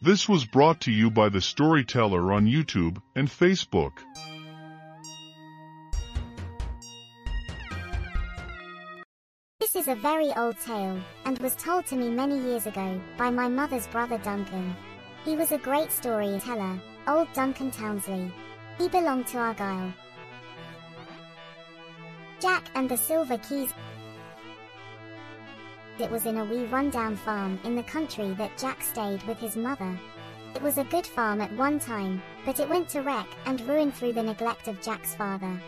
This was brought to you by the Storyteller on YouTube and Facebook. This is a very old tale, and was told to me many years ago by my mother's brother Duncan. He was a great storyteller, old Duncan Townsley. He belonged to Argyll. Jack and the Silver Keys. It was in a wee rundown farm in the country that Jack stayed with his mother. It was a good farm at one time, but it went to wreck and ruin through the neglect of Jack's father.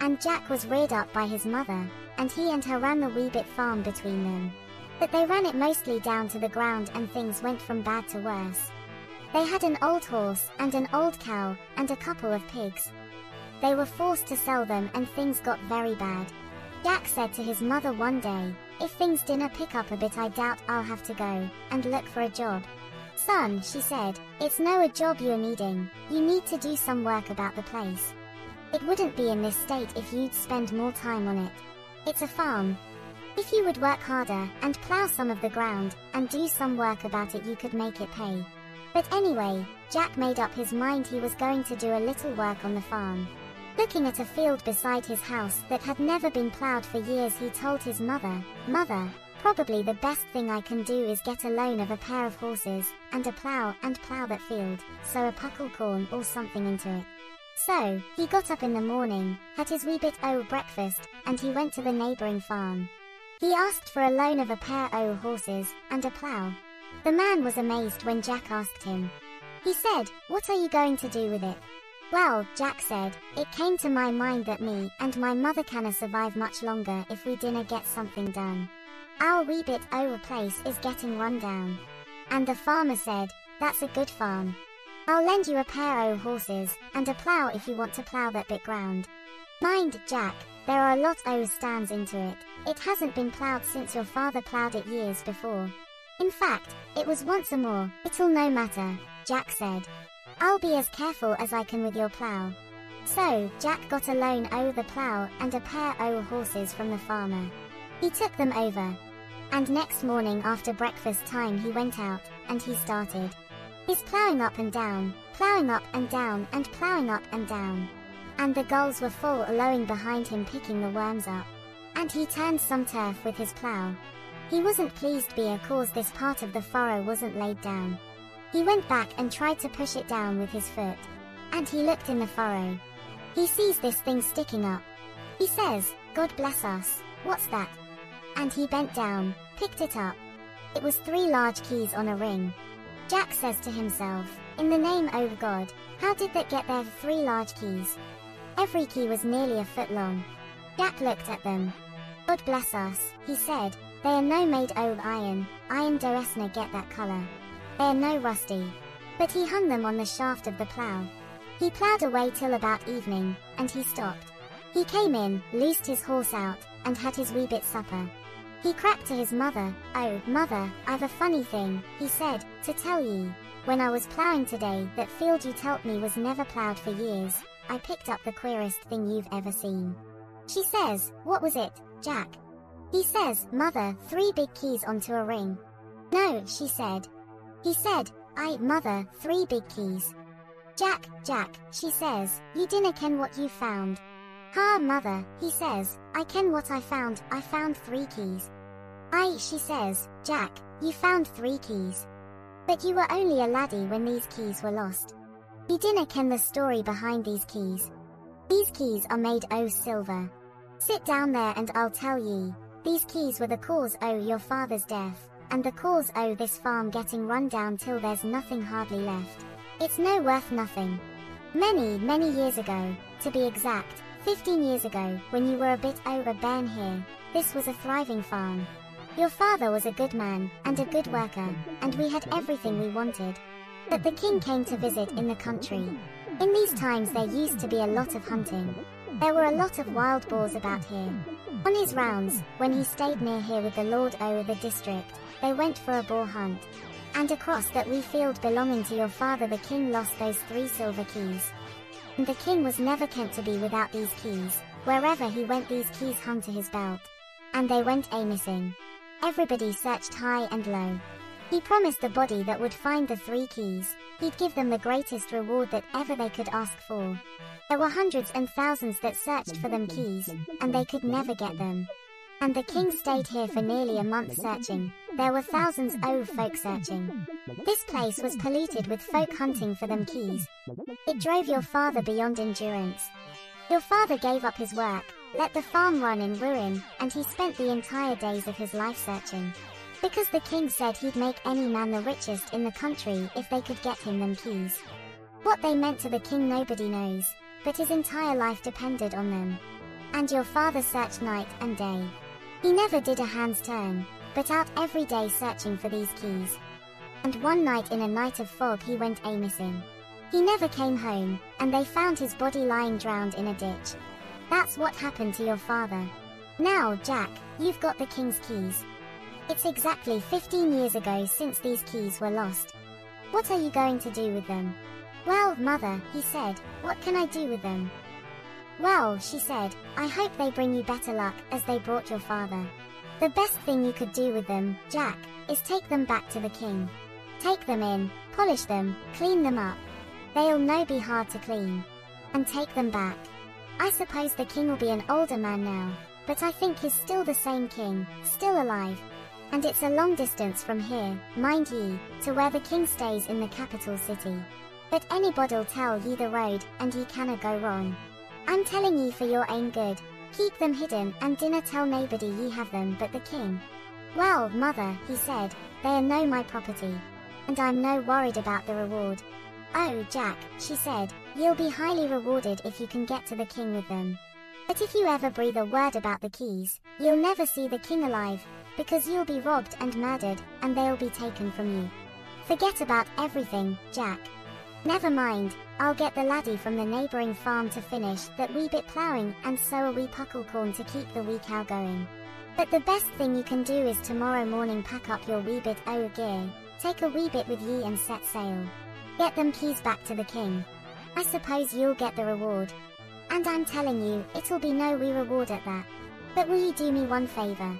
And Jack was reared up by his mother, and he and her ran the wee bit farm between them. But they ran it mostly down to the ground and things went from bad to worse. They had an old horse and an old cow and a couple of pigs. They were forced to sell them and things got very bad. Jack said to his mother one day, if things dinna pick up a bit I doubt I'll have to go and look for a job. Son, she said, it's no a job you're needing, you need to do some work about the place. It wouldn't be in this state if you'd spend more time on it. It's a farm. If you would work harder and plow some of the ground and do some work about it you could make it pay. But anyway, Jack made up his mind he was going to do a little work on the farm. Looking at a field beside his house that had never been plowed for years he told his mother, Mother, probably the best thing I can do is get a loan of a pair of horses, and a plow and plow that field, sow a puckle corn or something into it. So, he got up in the morning, had his wee bit o breakfast, and he went to the neighbouring farm. He asked for a loan of a pair o horses, and a plough. The man was amazed when Jack asked him. He said, What are you going to do with it? Well, Jack said, it came to my mind that me and my mother canna survive much longer if we dinna get something done. Our wee bit o place is getting run down. And the farmer said, that's a good farm. I'll lend you a pair o horses and a plough if you want to plough that bit ground. Mind, Jack, there are a lot o stands into it. It hasn't been ploughed since your father ploughed it years before. In fact, it was once a more. It'll no matter, Jack said. I'll be as careful as I can with your plough. So, Jack got a loan o the plough and a pair o horses from the farmer. He took them over. And next morning after breakfast time he went out, and he started. He's ploughing up and down, ploughing up and down and ploughing up and down. And the gulls were full lowing behind him picking the worms up. And he turned some turf with his plough. He wasn't pleased be a because this part of the furrow wasn't laid down. He went back and tried to push it down with his foot. And he looked in the furrow. He sees this thing sticking up. He says, God bless us, what's that? And he bent down, picked it up. It was three large keys on a ring. Jack says to himself, in the name of God, how did that get there three large keys? Every key was nearly a foot long. Jack looked at them. God bless us, he said, they are no made of iron, iron doesna get that colour. They are no rusty. But he hung them on the shaft of the plough. He ploughed away till about evening, and he stopped. He came in, loosed his horse out, and had his wee bit supper. He crept to his mother, Oh, mother, I've a funny thing, he said, to tell ye. When I was ploughing today, that field you told me was never ploughed for years, I picked up the queerest thing you've ever seen. She says, what was it, Jack? He says, mother, three big keys onto a ring. No, she said, he said, I, mother, three big keys. Jack, Jack, she says, you dinna ken what you found. Ha, mother, he says, I ken what I found, I found three keys. I, she says, Jack, you found three keys. But you were only a laddie when these keys were lost. You dinna ken the story behind these keys. These keys are made o' silver. Sit down there and I'll tell ye. These keys were the cause o' your father's death and the cause oh this farm getting run down till there's nothing hardly left. It's no worth nothing. Many, many years ago, to be exact, 15 years ago, when you were a bit over Ben here, this was a thriving farm. Your father was a good man, and a good worker, and we had everything we wanted. But the king came to visit in the country. In these times there used to be a lot of hunting. There were a lot of wild boars about here. On his rounds, when he stayed near here with the Lord O the district, they went for a boar hunt. And across that wee field belonging to your father the king lost those three silver keys. And the king was never kept to be without these keys. Wherever he went these keys hung to his belt. And they went a missing. Everybody searched high and low. He promised the body that would find the three keys, he'd give them the greatest reward that ever they could ask for. There were hundreds and thousands that searched for them keys, and they could never get them. And the king stayed here for nearly a month searching. There were thousands of folk searching. This place was polluted with folk hunting for them keys. It drove your father beyond endurance. Your father gave up his work, let the farm run in ruin, and he spent the entire days of his life searching. Because the king said he'd make any man the richest in the country if they could get him them keys. What they meant to the king nobody knows, but his entire life depended on them. And your father searched night and day. He never did a hand's turn, but out every day searching for these keys. And one night in a night of fog he went a missing. He never came home, and they found his body lying drowned in a ditch. That's what happened to your father. Now, Jack, you've got the king's keys. It's exactly 15 years ago since these keys were lost. What are you going to do with them? Well, mother, he said, what can I do with them? Well, she said, I hope they bring you better luck as they brought your father. The best thing you could do with them, Jack, is take them back to the king. Take them in, polish them, clean them up. They'll no be hard to clean. And take them back. I suppose the king will be an older man now, but I think he's still the same king, still alive, and it's a long distance from here, mind ye, to where the king stays in the capital city. But anybody'll tell ye the road, and ye canna go wrong. I'm telling ye for your ain good, keep them hidden and dinna tell nobody ye have them but the king. Well, mother, he said, they are no my property. And I'm no worried about the reward. Oh, Jack, she said, you'll be highly rewarded if you can get to the king with them. But if you ever breathe a word about the keys, you'll never see the king alive, because you'll be robbed and murdered, and they'll be taken from you. Forget about everything, Jack. Never mind, I'll get the laddie from the neighbouring farm to finish that wee bit ploughing and sow a wee puckle corn to keep the wee cow going. But the best thing you can do is tomorrow morning pack up your wee bit o' gear, take a wee bit with ye and set sail. Get them keys back to the king. I suppose you'll get the reward. And I'm telling you, it'll be no wee reward at that. But will you do me one favour?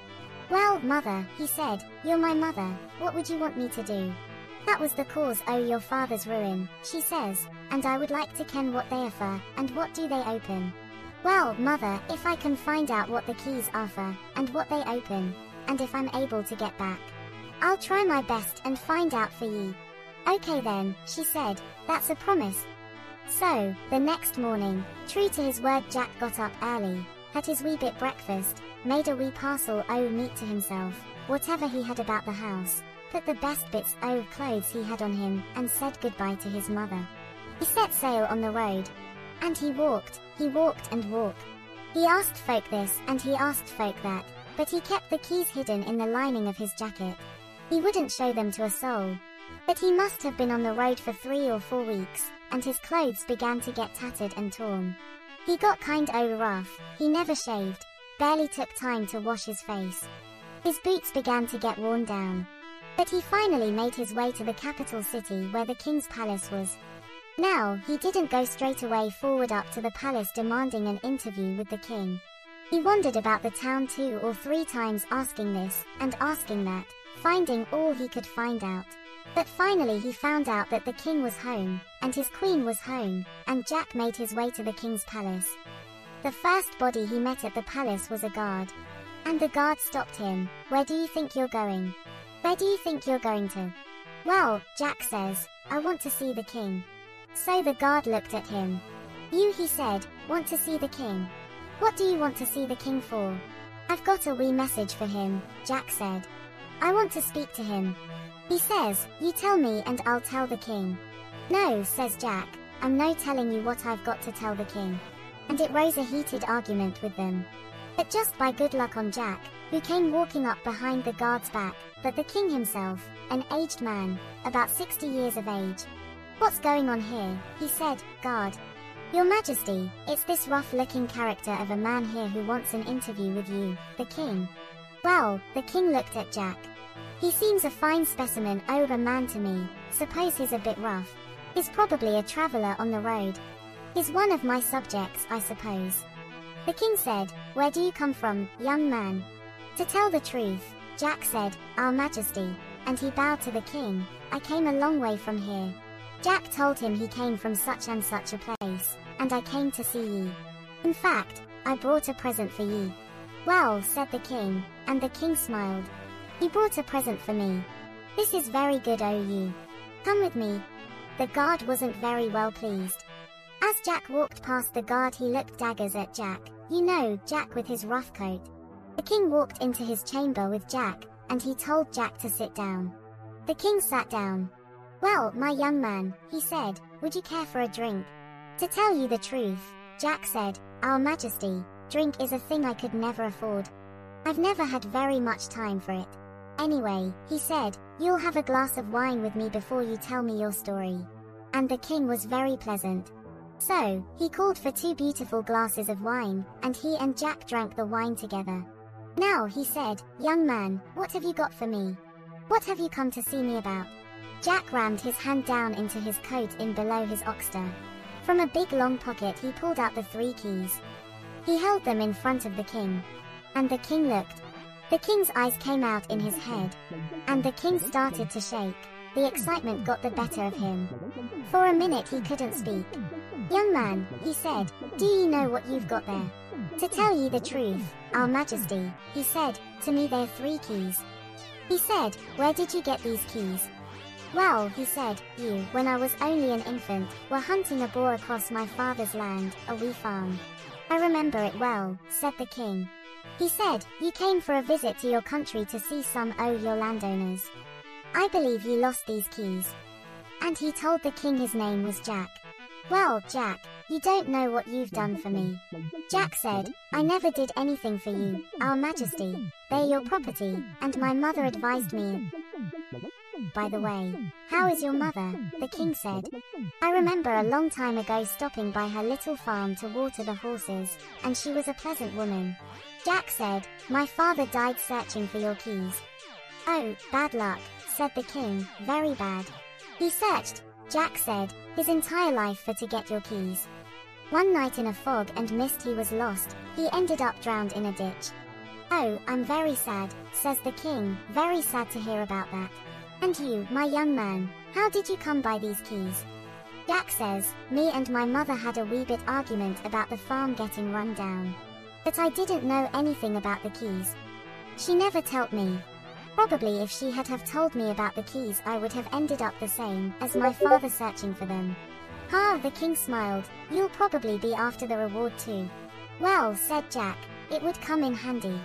Well, mother, he said, you're my mother, what would you want me to do? That was the cause o' your father's ruin, she says, and I would like to ken what they are for, and what do they open. Well, mother, if I can find out what the keys are for, and what they open, and if I'm able to get back, I'll try my best and find out for ye. Okay then, she said, that's a promise. So, the next morning, true to his word Jack got up early, had his wee bit breakfast, made a wee parcel o' meat to himself, whatever he had about the house, put the best bits o' clothes he had on him, and said goodbye to his mother. He set sail on the road. And he walked, he walked and walked. He asked folk this and he asked folk that, but he kept the keys hidden in the lining of his jacket. He wouldn't show them to a soul. But he must have been on the road for three or four weeks, and his clothes began to get tattered and torn. He got kind o' rough, he never shaved, barely took time to wash his face. His boots began to get worn down. But he finally made his way to the capital city where the king's palace was. Now, he didn't go straight away forward up to the palace demanding an interview with the king. He wandered about the town two or three times asking this, and asking that, finding all he could find out. But finally he found out that the king was home, and his queen was home, and Jack made his way to the king's palace. The first body he met at the palace was a guard. And the guard stopped him. Where do you think you're going? Where do you think you're going to? Well, Jack says, I want to see the king. So the guard looked at him. You, he said, want to see the king. What do you want to see the king for? I've got a wee message for him, Jack said. I want to speak to him. He says, you tell me and I'll tell the king. No, says Jack, I'm no telling you what I've got to tell the king and it rose a heated argument with them. But just by good luck on Jack, who came walking up behind the guard's back, but the king himself, an aged man, about 60 years of age. What's going on here? he said, guard. Your Majesty, it's this rough-looking character of a man here who wants an interview with you, the king. Well, the king looked at Jack. He seems a fine specimen a man to me, suppose he's a bit rough. He's probably a traveller on the road, is one of my subjects, I suppose. The king said, Where do you come from, young man? To tell the truth, Jack said, Our Majesty, and he bowed to the king, I came a long way from here. Jack told him he came from such and such a place, and I came to see ye. In fact, I brought a present for ye. Well, said the king, and the king smiled. He brought a present for me. This is very good, O you. Come with me. The guard wasn't very well pleased. As Jack walked past the guard he looked daggers at Jack, you know, Jack with his rough coat. The king walked into his chamber with Jack, and he told Jack to sit down. The king sat down. Well, my young man, he said, would you care for a drink? To tell you the truth, Jack said, Our Majesty, drink is a thing I could never afford. I've never had very much time for it. Anyway, he said, you'll have a glass of wine with me before you tell me your story. And the king was very pleasant. So, he called for two beautiful glasses of wine, and he and Jack drank the wine together. Now, he said, young man, what have you got for me? What have you come to see me about? Jack rammed his hand down into his coat in below his oxter. From a big long pocket he pulled out the three keys. He held them in front of the king. And the king looked. The king's eyes came out in his head. And the king started to shake. The excitement got the better of him. For a minute he couldn't speak. Young man, he said, do you know what you've got there? To tell you the truth, our majesty, he said, to me they're three keys. He said, where did you get these keys? Well, he said, you, when I was only an infant, were hunting a boar across my father's land, a wee farm. I remember it well, said the king. He said, you came for a visit to your country to see some o' your landowners. I believe you lost these keys. And he told the king his name was Jack. Well, Jack, you don't know what you've done for me. Jack said, I never did anything for you, Our Majesty. They're your property, and my mother advised me. By the way, how is your mother? The king said. I remember a long time ago stopping by her little farm to water the horses, and she was a pleasant woman. Jack said, My father died searching for your keys. Oh, bad luck, said the king, very bad. He searched, Jack said, his entire life for to get your keys. One night in a fog and mist he was lost, he ended up drowned in a ditch. Oh, I'm very sad, says the king, very sad to hear about that. And you, my young man, how did you come by these keys? Jack says, me and my mother had a wee bit argument about the farm getting run down. But I didn't know anything about the keys. She never told me, Probably if she had have told me about the keys I would have ended up the same as my father searching for them. Ha, the king smiled, you'll probably be after the reward too. Well, said Jack, it would come in handy.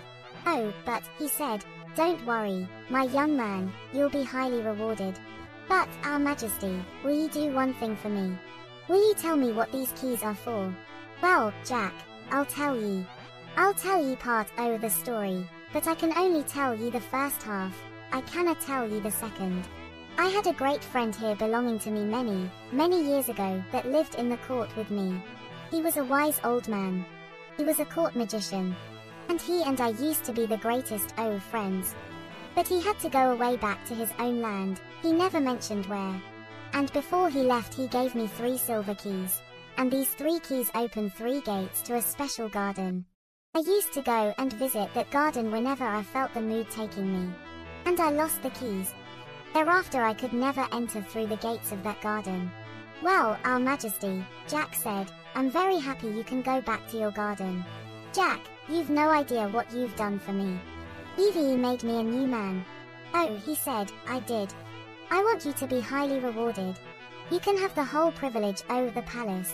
Oh, but, he said, don't worry, my young man, you'll be highly rewarded. But, our majesty, will you do one thing for me? Will you tell me what these keys are for? Well, Jack, I'll tell ye. I'll tell ye part o' the story, but I can only tell ye the first half, I cannot tell ye the second. I had a great friend here belonging to me many, many years ago that lived in the court with me. He was a wise old man. He was a court magician. And he and I used to be the greatest o of friends. But he had to go away back to his own land, he never mentioned where. And before he left he gave me three silver keys. And these three keys open three gates to a special garden. I used to go and visit that garden whenever I felt the mood taking me. And I lost the keys. Thereafter I could never enter through the gates of that garden. Well, Our Majesty, Jack said, I'm very happy you can go back to your garden. Jack, you've no idea what you've done for me. Evie made me a new man. Oh, he said, I did. I want you to be highly rewarded. You can have the whole privilege o the palace.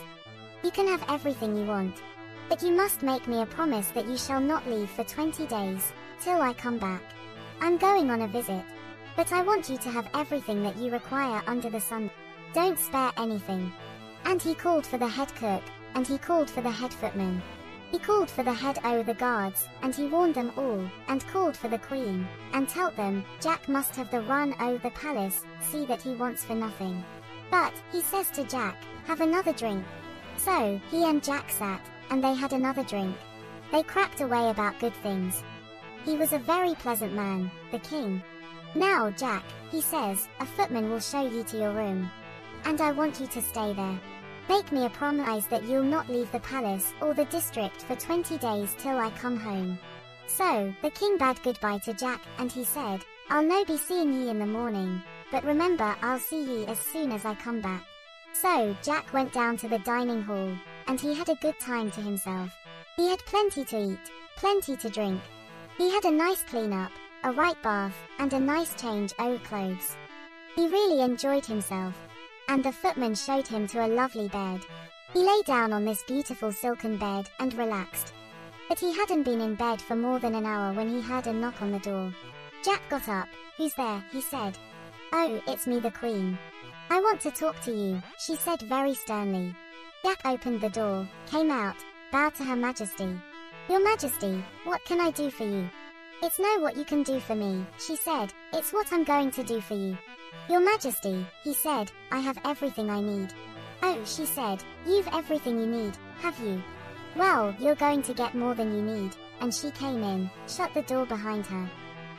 You can have everything you want. But you must make me a promise that you shall not leave for 20 days, till I come back. I'm going on a visit. But I want you to have everything that you require under the sun. Don't spare anything. And he called for the head cook, and he called for the head footman. He called for the head o' the guards, and he warned them all, and called for the queen, and told them, Jack must have the run o' the palace, see that he wants for nothing. But, he says to Jack, have another drink. So, he and Jack sat, and they had another drink. They cracked away about good things. He was a very pleasant man, the king. Now, Jack, he says, a footman will show you to your room. And I want you to stay there. Make me a promise that you'll not leave the palace or the district for 20 days till I come home. So, the king bade goodbye to Jack, and he said, I'll no be seeing ye in the morning, but remember I'll see ye as soon as I come back. So, Jack went down to the dining hall, and he had a good time to himself. He had plenty to eat, plenty to drink. He had a nice clean up, a right bath, and a nice change of clothes. He really enjoyed himself. And the footman showed him to a lovely bed. He lay down on this beautiful silken bed and relaxed. But he hadn't been in bed for more than an hour when he heard a knock on the door. Jack got up. Who's there? he said. Oh, it's me the Queen. I want to talk to you, she said very sternly. Jack opened the door, came out, bowed to Her Majesty. Your Majesty, what can I do for you? It's no what you can do for me, she said, it's what I'm going to do for you. Your Majesty, he said, I have everything I need. Oh, she said, you've everything you need, have you? Well, you're going to get more than you need, and she came in, shut the door behind her.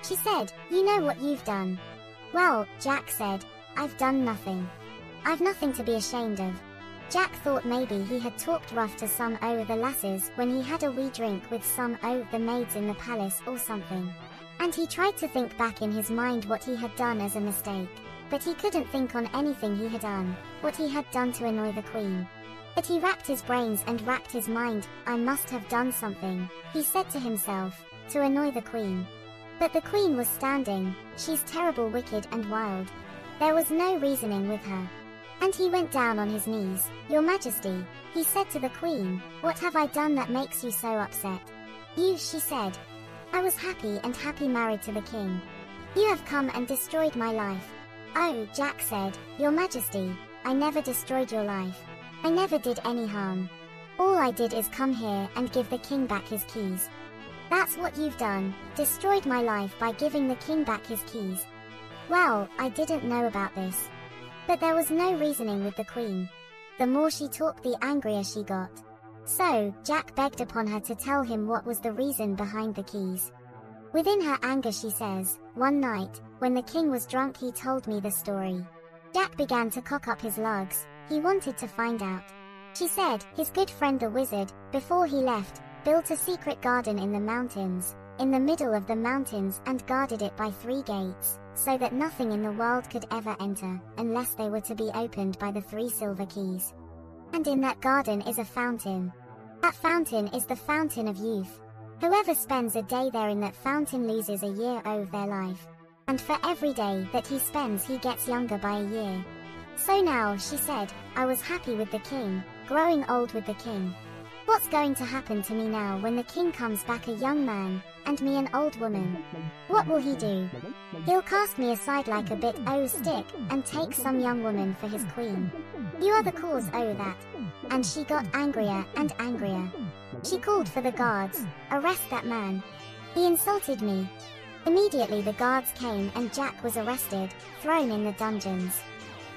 She said, you know what you've done. Well, Jack said, I've done nothing. I've nothing to be ashamed of. Jack thought maybe he had talked rough to some o' the lasses when he had a wee drink with some o' the maids in the palace or something. And he tried to think back in his mind what he had done as a mistake. But he couldn't think on anything he had done, what he had done to annoy the queen. But he racked his brains and racked his mind, I must have done something, he said to himself, to annoy the queen. But the queen was standing, she's terrible wicked and wild. There was no reasoning with her. And he went down on his knees. Your Majesty, he said to the Queen, what have I done that makes you so upset? You, she said. I was happy and happy married to the King. You have come and destroyed my life. Oh, Jack said, Your Majesty, I never destroyed your life. I never did any harm. All I did is come here and give the King back his keys. That's what you've done, destroyed my life by giving the King back his keys. Well, I didn't know about this. But there was no reasoning with the queen. The more she talked the angrier she got. So, Jack begged upon her to tell him what was the reason behind the keys. Within her anger she says, One night, when the king was drunk he told me the story. Jack began to cock up his lugs, he wanted to find out. She said, his good friend the wizard, before he left, built a secret garden in the mountains, in the middle of the mountains and guarded it by three gates so that nothing in the world could ever enter, unless they were to be opened by the three silver keys. And in that garden is a fountain. That fountain is the fountain of youth. Whoever spends a day there in that fountain loses a year of their life. And for every day that he spends he gets younger by a year. So now, she said, I was happy with the king, growing old with the king. What's going to happen to me now when the king comes back a young man, and me an old woman? What will he do? He'll cast me aside like a bit o' stick, and take some young woman for his queen. You are the cause o' that. And she got angrier and angrier. She called for the guards, arrest that man. He insulted me. Immediately the guards came and Jack was arrested, thrown in the dungeons.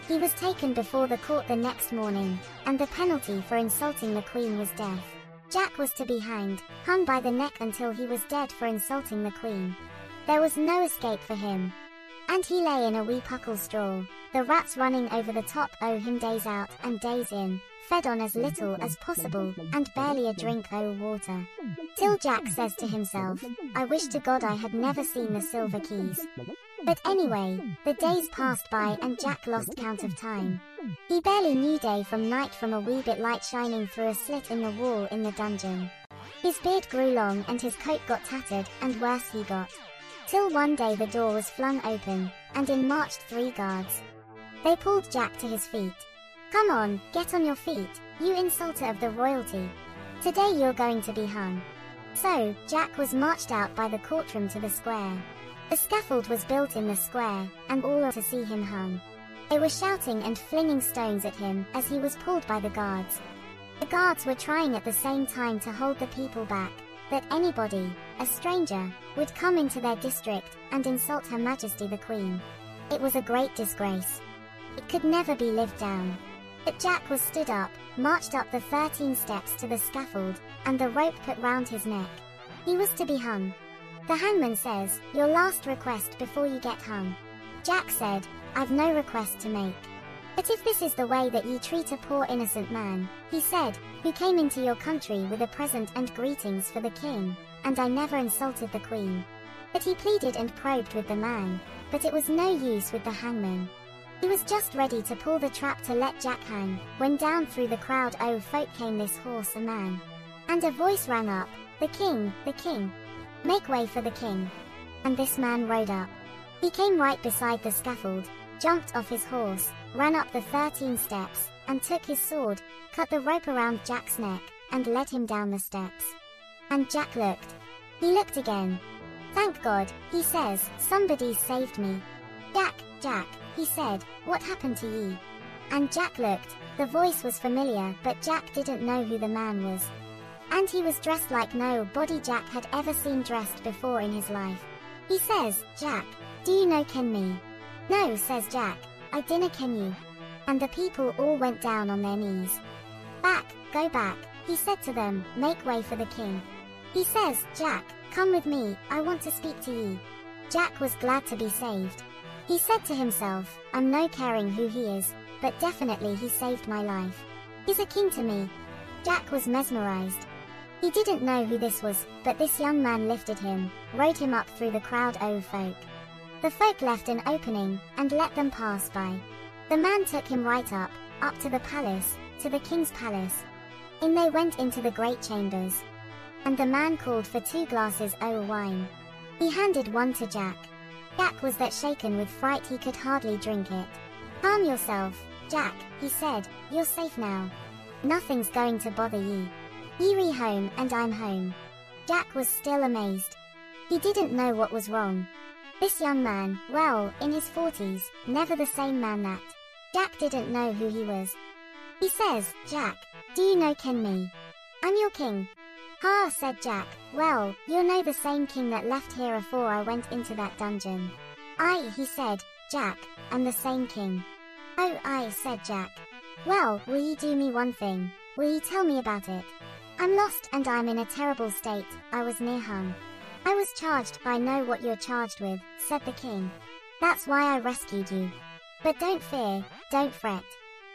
He was taken before the court the next morning, and the penalty for insulting the queen was death. Jack was to be hanged, hung by the neck until he was dead for insulting the queen. There was no escape for him. And he lay in a wee puckle straw, the rats running over the top o' him days out and days in, fed on as little as possible, and barely a drink o' water. Till Jack says to himself, I wish to God I had never seen the silver keys. But anyway, the days passed by and Jack lost count of time. He barely knew day from night from a wee bit light shining through a slit in the wall in the dungeon. His beard grew long and his coat got tattered, and worse he got. Till one day the door was flung open, and in marched three guards. They pulled Jack to his feet. Come on, get on your feet, you insulter of the royalty. Today you're going to be hung. So, Jack was marched out by the courtroom to the square. A scaffold was built in the square, and all to see him hung. They were shouting and flinging stones at him as he was pulled by the guards. The guards were trying at the same time to hold the people back, that anybody, a stranger, would come into their district and insult Her Majesty the Queen. It was a great disgrace. It could never be lived down. But Jack was stood up, marched up the 13 steps to the scaffold, and the rope put round his neck. He was to be hung. The hangman says, Your last request before you get hung. Jack said, I've no request to make. But if this is the way that ye treat a poor innocent man, he said, who came into your country with a present and greetings for the king, and I never insulted the queen. But he pleaded and probed with the man, but it was no use with the hangman. He was just ready to pull the trap to let Jack hang, when down through the crowd o' folk came this horse a man. And a voice rang up, The king, the king. Make way for the king. And this man rode up. He came right beside the scaffold, jumped off his horse, ran up the thirteen steps, and took his sword, cut the rope around Jack's neck, and led him down the steps. And Jack looked. He looked again. Thank God, he says, somebody saved me. Jack, Jack, he said, what happened to ye? And Jack looked, the voice was familiar but Jack didn't know who the man was. And he was dressed like no body Jack had ever seen dressed before in his life. He says, Jack, do you know ken me? No, says Jack, I dinna ken you. And the people all went down on their knees. Back, go back, he said to them, make way for the king. He says, Jack, come with me, I want to speak to ye. Jack was glad to be saved. He said to himself, I'm no caring who he is, but definitely he saved my life. He's a king to me. Jack was mesmerized. He didn't know who this was, but this young man lifted him, rode him up through the crowd o' folk. The folk left an opening, and let them pass by. The man took him right up, up to the palace, to the king's palace. In they went into the great chambers. And the man called for two glasses o' wine. He handed one to Jack, Jack was that shaken with fright he could hardly drink it. Calm yourself, Jack, he said, you're safe now. Nothing's going to bother ye. Ye home and I'm home. Jack was still amazed. He didn't know what was wrong. This young man, well, in his forties, never the same man that. Jack didn't know who he was. He says, Jack, do you know ken me? I'm your king, Ha, said Jack. Well, you're no the same king that left here afore I went into that dungeon. I, he said, Jack, am the same king. Oh, I, said Jack. Well, will ye do me one thing? Will ye tell me about it? I'm lost and I'm in a terrible state, I was near hung. I was charged, I know what you're charged with, said the king. That's why I rescued you. But don't fear, don't fret.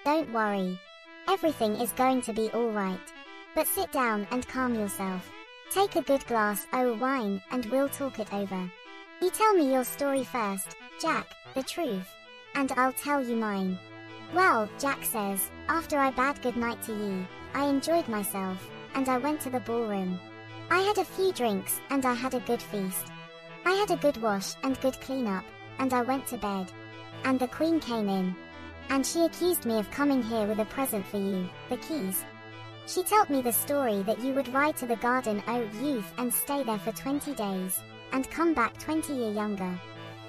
Don't worry. Everything is going to be alright. But sit down and calm yourself. Take a good glass o' wine and we'll talk it over. You tell me your story first, Jack, the truth. And I'll tell you mine. Well, Jack says, after I bade good night to ye, I enjoyed myself, and I went to the ballroom. I had a few drinks, and I had a good feast. I had a good wash and good clean up, and I went to bed. And the queen came in. And she accused me of coming here with a present for you, the keys, she told me the story that you would ride to the garden o youth and stay there for 20 days, and come back 20 year younger.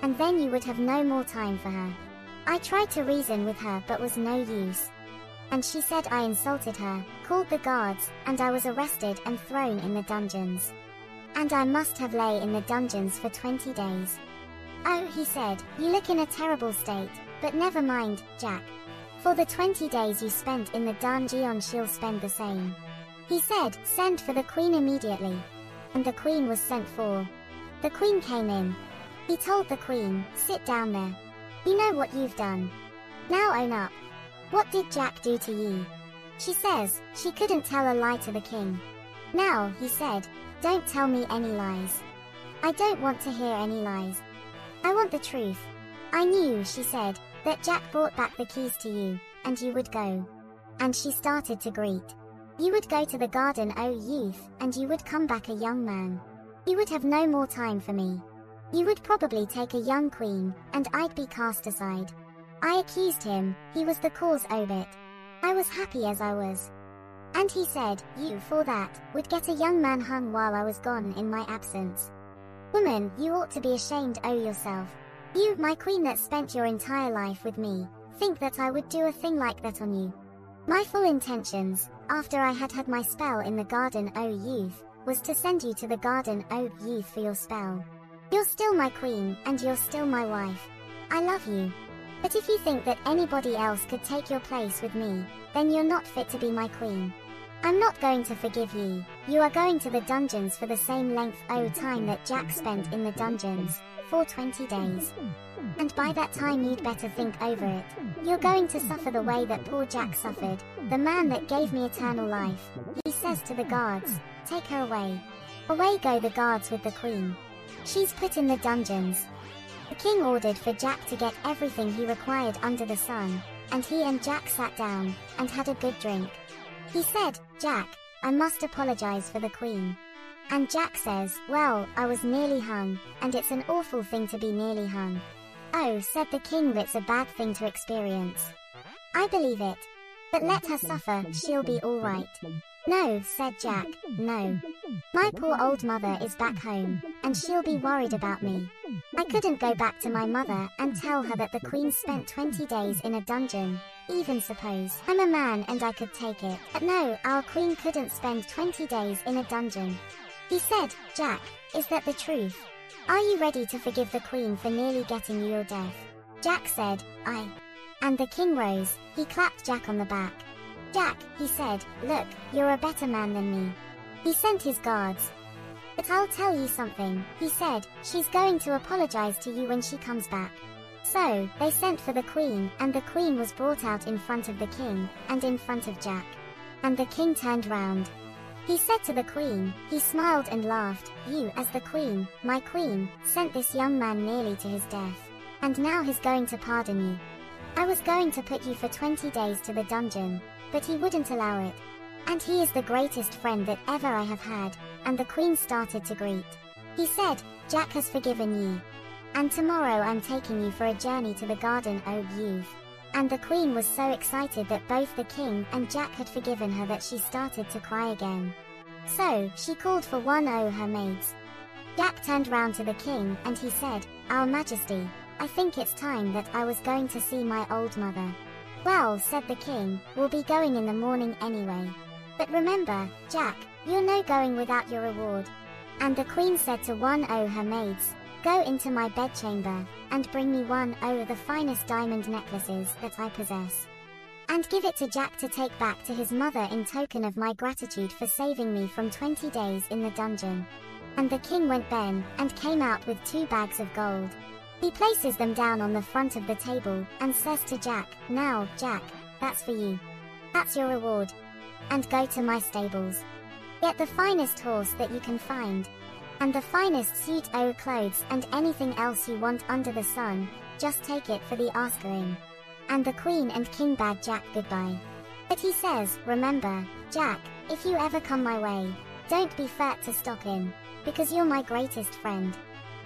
And then you would have no more time for her. I tried to reason with her but was no use. And she said I insulted her, called the guards, and I was arrested and thrown in the dungeons. And I must have lay in the dungeons for 20 days. Oh, he said, you look in a terrible state, but never mind, Jack, for the 20 days you spent in the dungeon she'll spend the same. He said, send for the queen immediately. And the queen was sent for. The queen came in. He told the queen, sit down there. You know what you've done. Now own up. What did Jack do to ye? She says, she couldn't tell a lie to the king. Now, he said, don't tell me any lies. I don't want to hear any lies. I want the truth. I knew, she said, that Jack brought back the keys to you, and you would go. And she started to greet. You would go to the garden, O youth, and you would come back a young man. You would have no more time for me. You would probably take a young queen, and I'd be cast aside. I accused him, he was the cause of it. I was happy as I was. And he said, you, for that, would get a young man hung while I was gone in my absence. Woman, you ought to be ashamed o yourself. You, my queen that spent your entire life with me, think that I would do a thing like that on you. My full intentions, after I had had my spell in the garden, O youth, was to send you to the garden, O youth, for your spell. You're still my queen, and you're still my wife. I love you. But if you think that anybody else could take your place with me, then you're not fit to be my queen. I'm not going to forgive you. You are going to the dungeons for the same length o time that Jack spent in the dungeons, for 20 days. And by that time you'd better think over it. You're going to suffer the way that poor Jack suffered, the man that gave me eternal life. He says to the guards, take her away. Away go the guards with the queen. She's put in the dungeons. The king ordered for Jack to get everything he required under the sun, and he and Jack sat down and had a good drink. He said, Jack, I must apologize for the queen. And Jack says, Well, I was nearly hung, and it's an awful thing to be nearly hung. Oh, said the king, that's a bad thing to experience. I believe it. But let her suffer, she'll be alright. No, said Jack, no. My poor old mother is back home, and she'll be worried about me. I couldn't go back to my mother and tell her that the queen spent 20 days in a dungeon, even suppose I'm a man and I could take it. But no, our queen couldn't spend 20 days in a dungeon. He said, Jack, is that the truth? Are you ready to forgive the queen for nearly getting you your death? Jack said, I. And the king rose, he clapped Jack on the back. Jack, he said, look, you're a better man than me. He sent his guards. But I'll tell you something, he said, she's going to apologize to you when she comes back. So, they sent for the queen, and the queen was brought out in front of the king, and in front of Jack. And the king turned round, he said to the queen, he smiled and laughed, You, as the queen, my queen, sent this young man nearly to his death. And now he's going to pardon you. I was going to put you for 20 days to the dungeon, but he wouldn't allow it. And he is the greatest friend that ever I have had, and the queen started to greet. He said, Jack has forgiven you. And tomorrow I'm taking you for a journey to the garden, O youth. And the queen was so excited that both the king and Jack had forgiven her that she started to cry again. So, she called for one o' her maids. Jack turned round to the king and he said, Our Majesty, I think it's time that I was going to see my old mother. Well, said the king, we'll be going in the morning anyway. But remember, Jack, you're no going without your reward. And the queen said to one o' her maids, Go into my bedchamber, and bring me one o' the finest diamond necklaces that I possess. And give it to Jack to take back to his mother in token of my gratitude for saving me from 20 days in the dungeon. And the king went then, and came out with two bags of gold. He places them down on the front of the table, and says to Jack, Now, Jack, that's for you. That's your reward. And go to my stables. Get the finest horse that you can find, and the finest suit o' clothes and anything else you want under the sun, just take it for the asking. And the queen and king bade Jack goodbye. But he says, remember, Jack, if you ever come my way, don't be fat to stop in, because you're my greatest friend.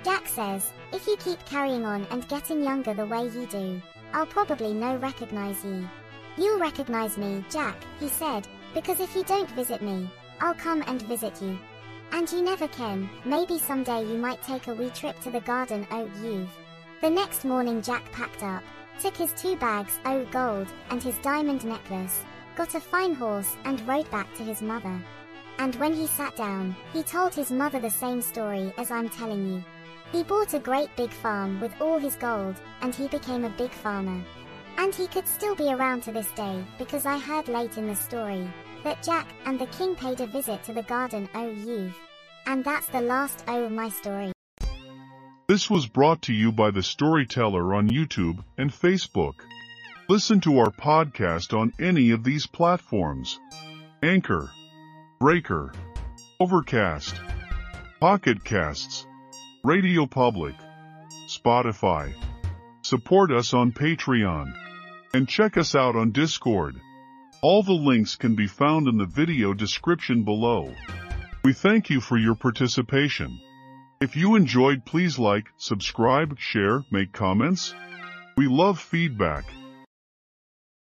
Jack says, if you keep carrying on and getting younger the way you do, I'll probably no recognize you. You'll recognize me, Jack, he said, because if you don't visit me, I'll come and visit you. And you never can, maybe someday you might take a wee trip to the garden oh, o' youth. The next morning Jack packed up, took his two bags o' gold and his diamond necklace, got a fine horse and rode back to his mother. And when he sat down, he told his mother the same story as I'm telling you. He bought a great big farm with all his gold, and he became a big farmer. And he could still be around to this day, because I heard late in the story, that Jack and the king paid a visit to the garden o' youth. And that's the last O my story. This was brought to you by the Storyteller on YouTube and Facebook. Listen to our podcast on any of these platforms. Anchor, Breaker, Overcast, Pocket Casts, Radio Public, Spotify. Support us on Patreon. And check us out on Discord. All the links can be found in the video description below. We thank you for your participation. If you enjoyed please like, subscribe, share, make comments. We love feedback.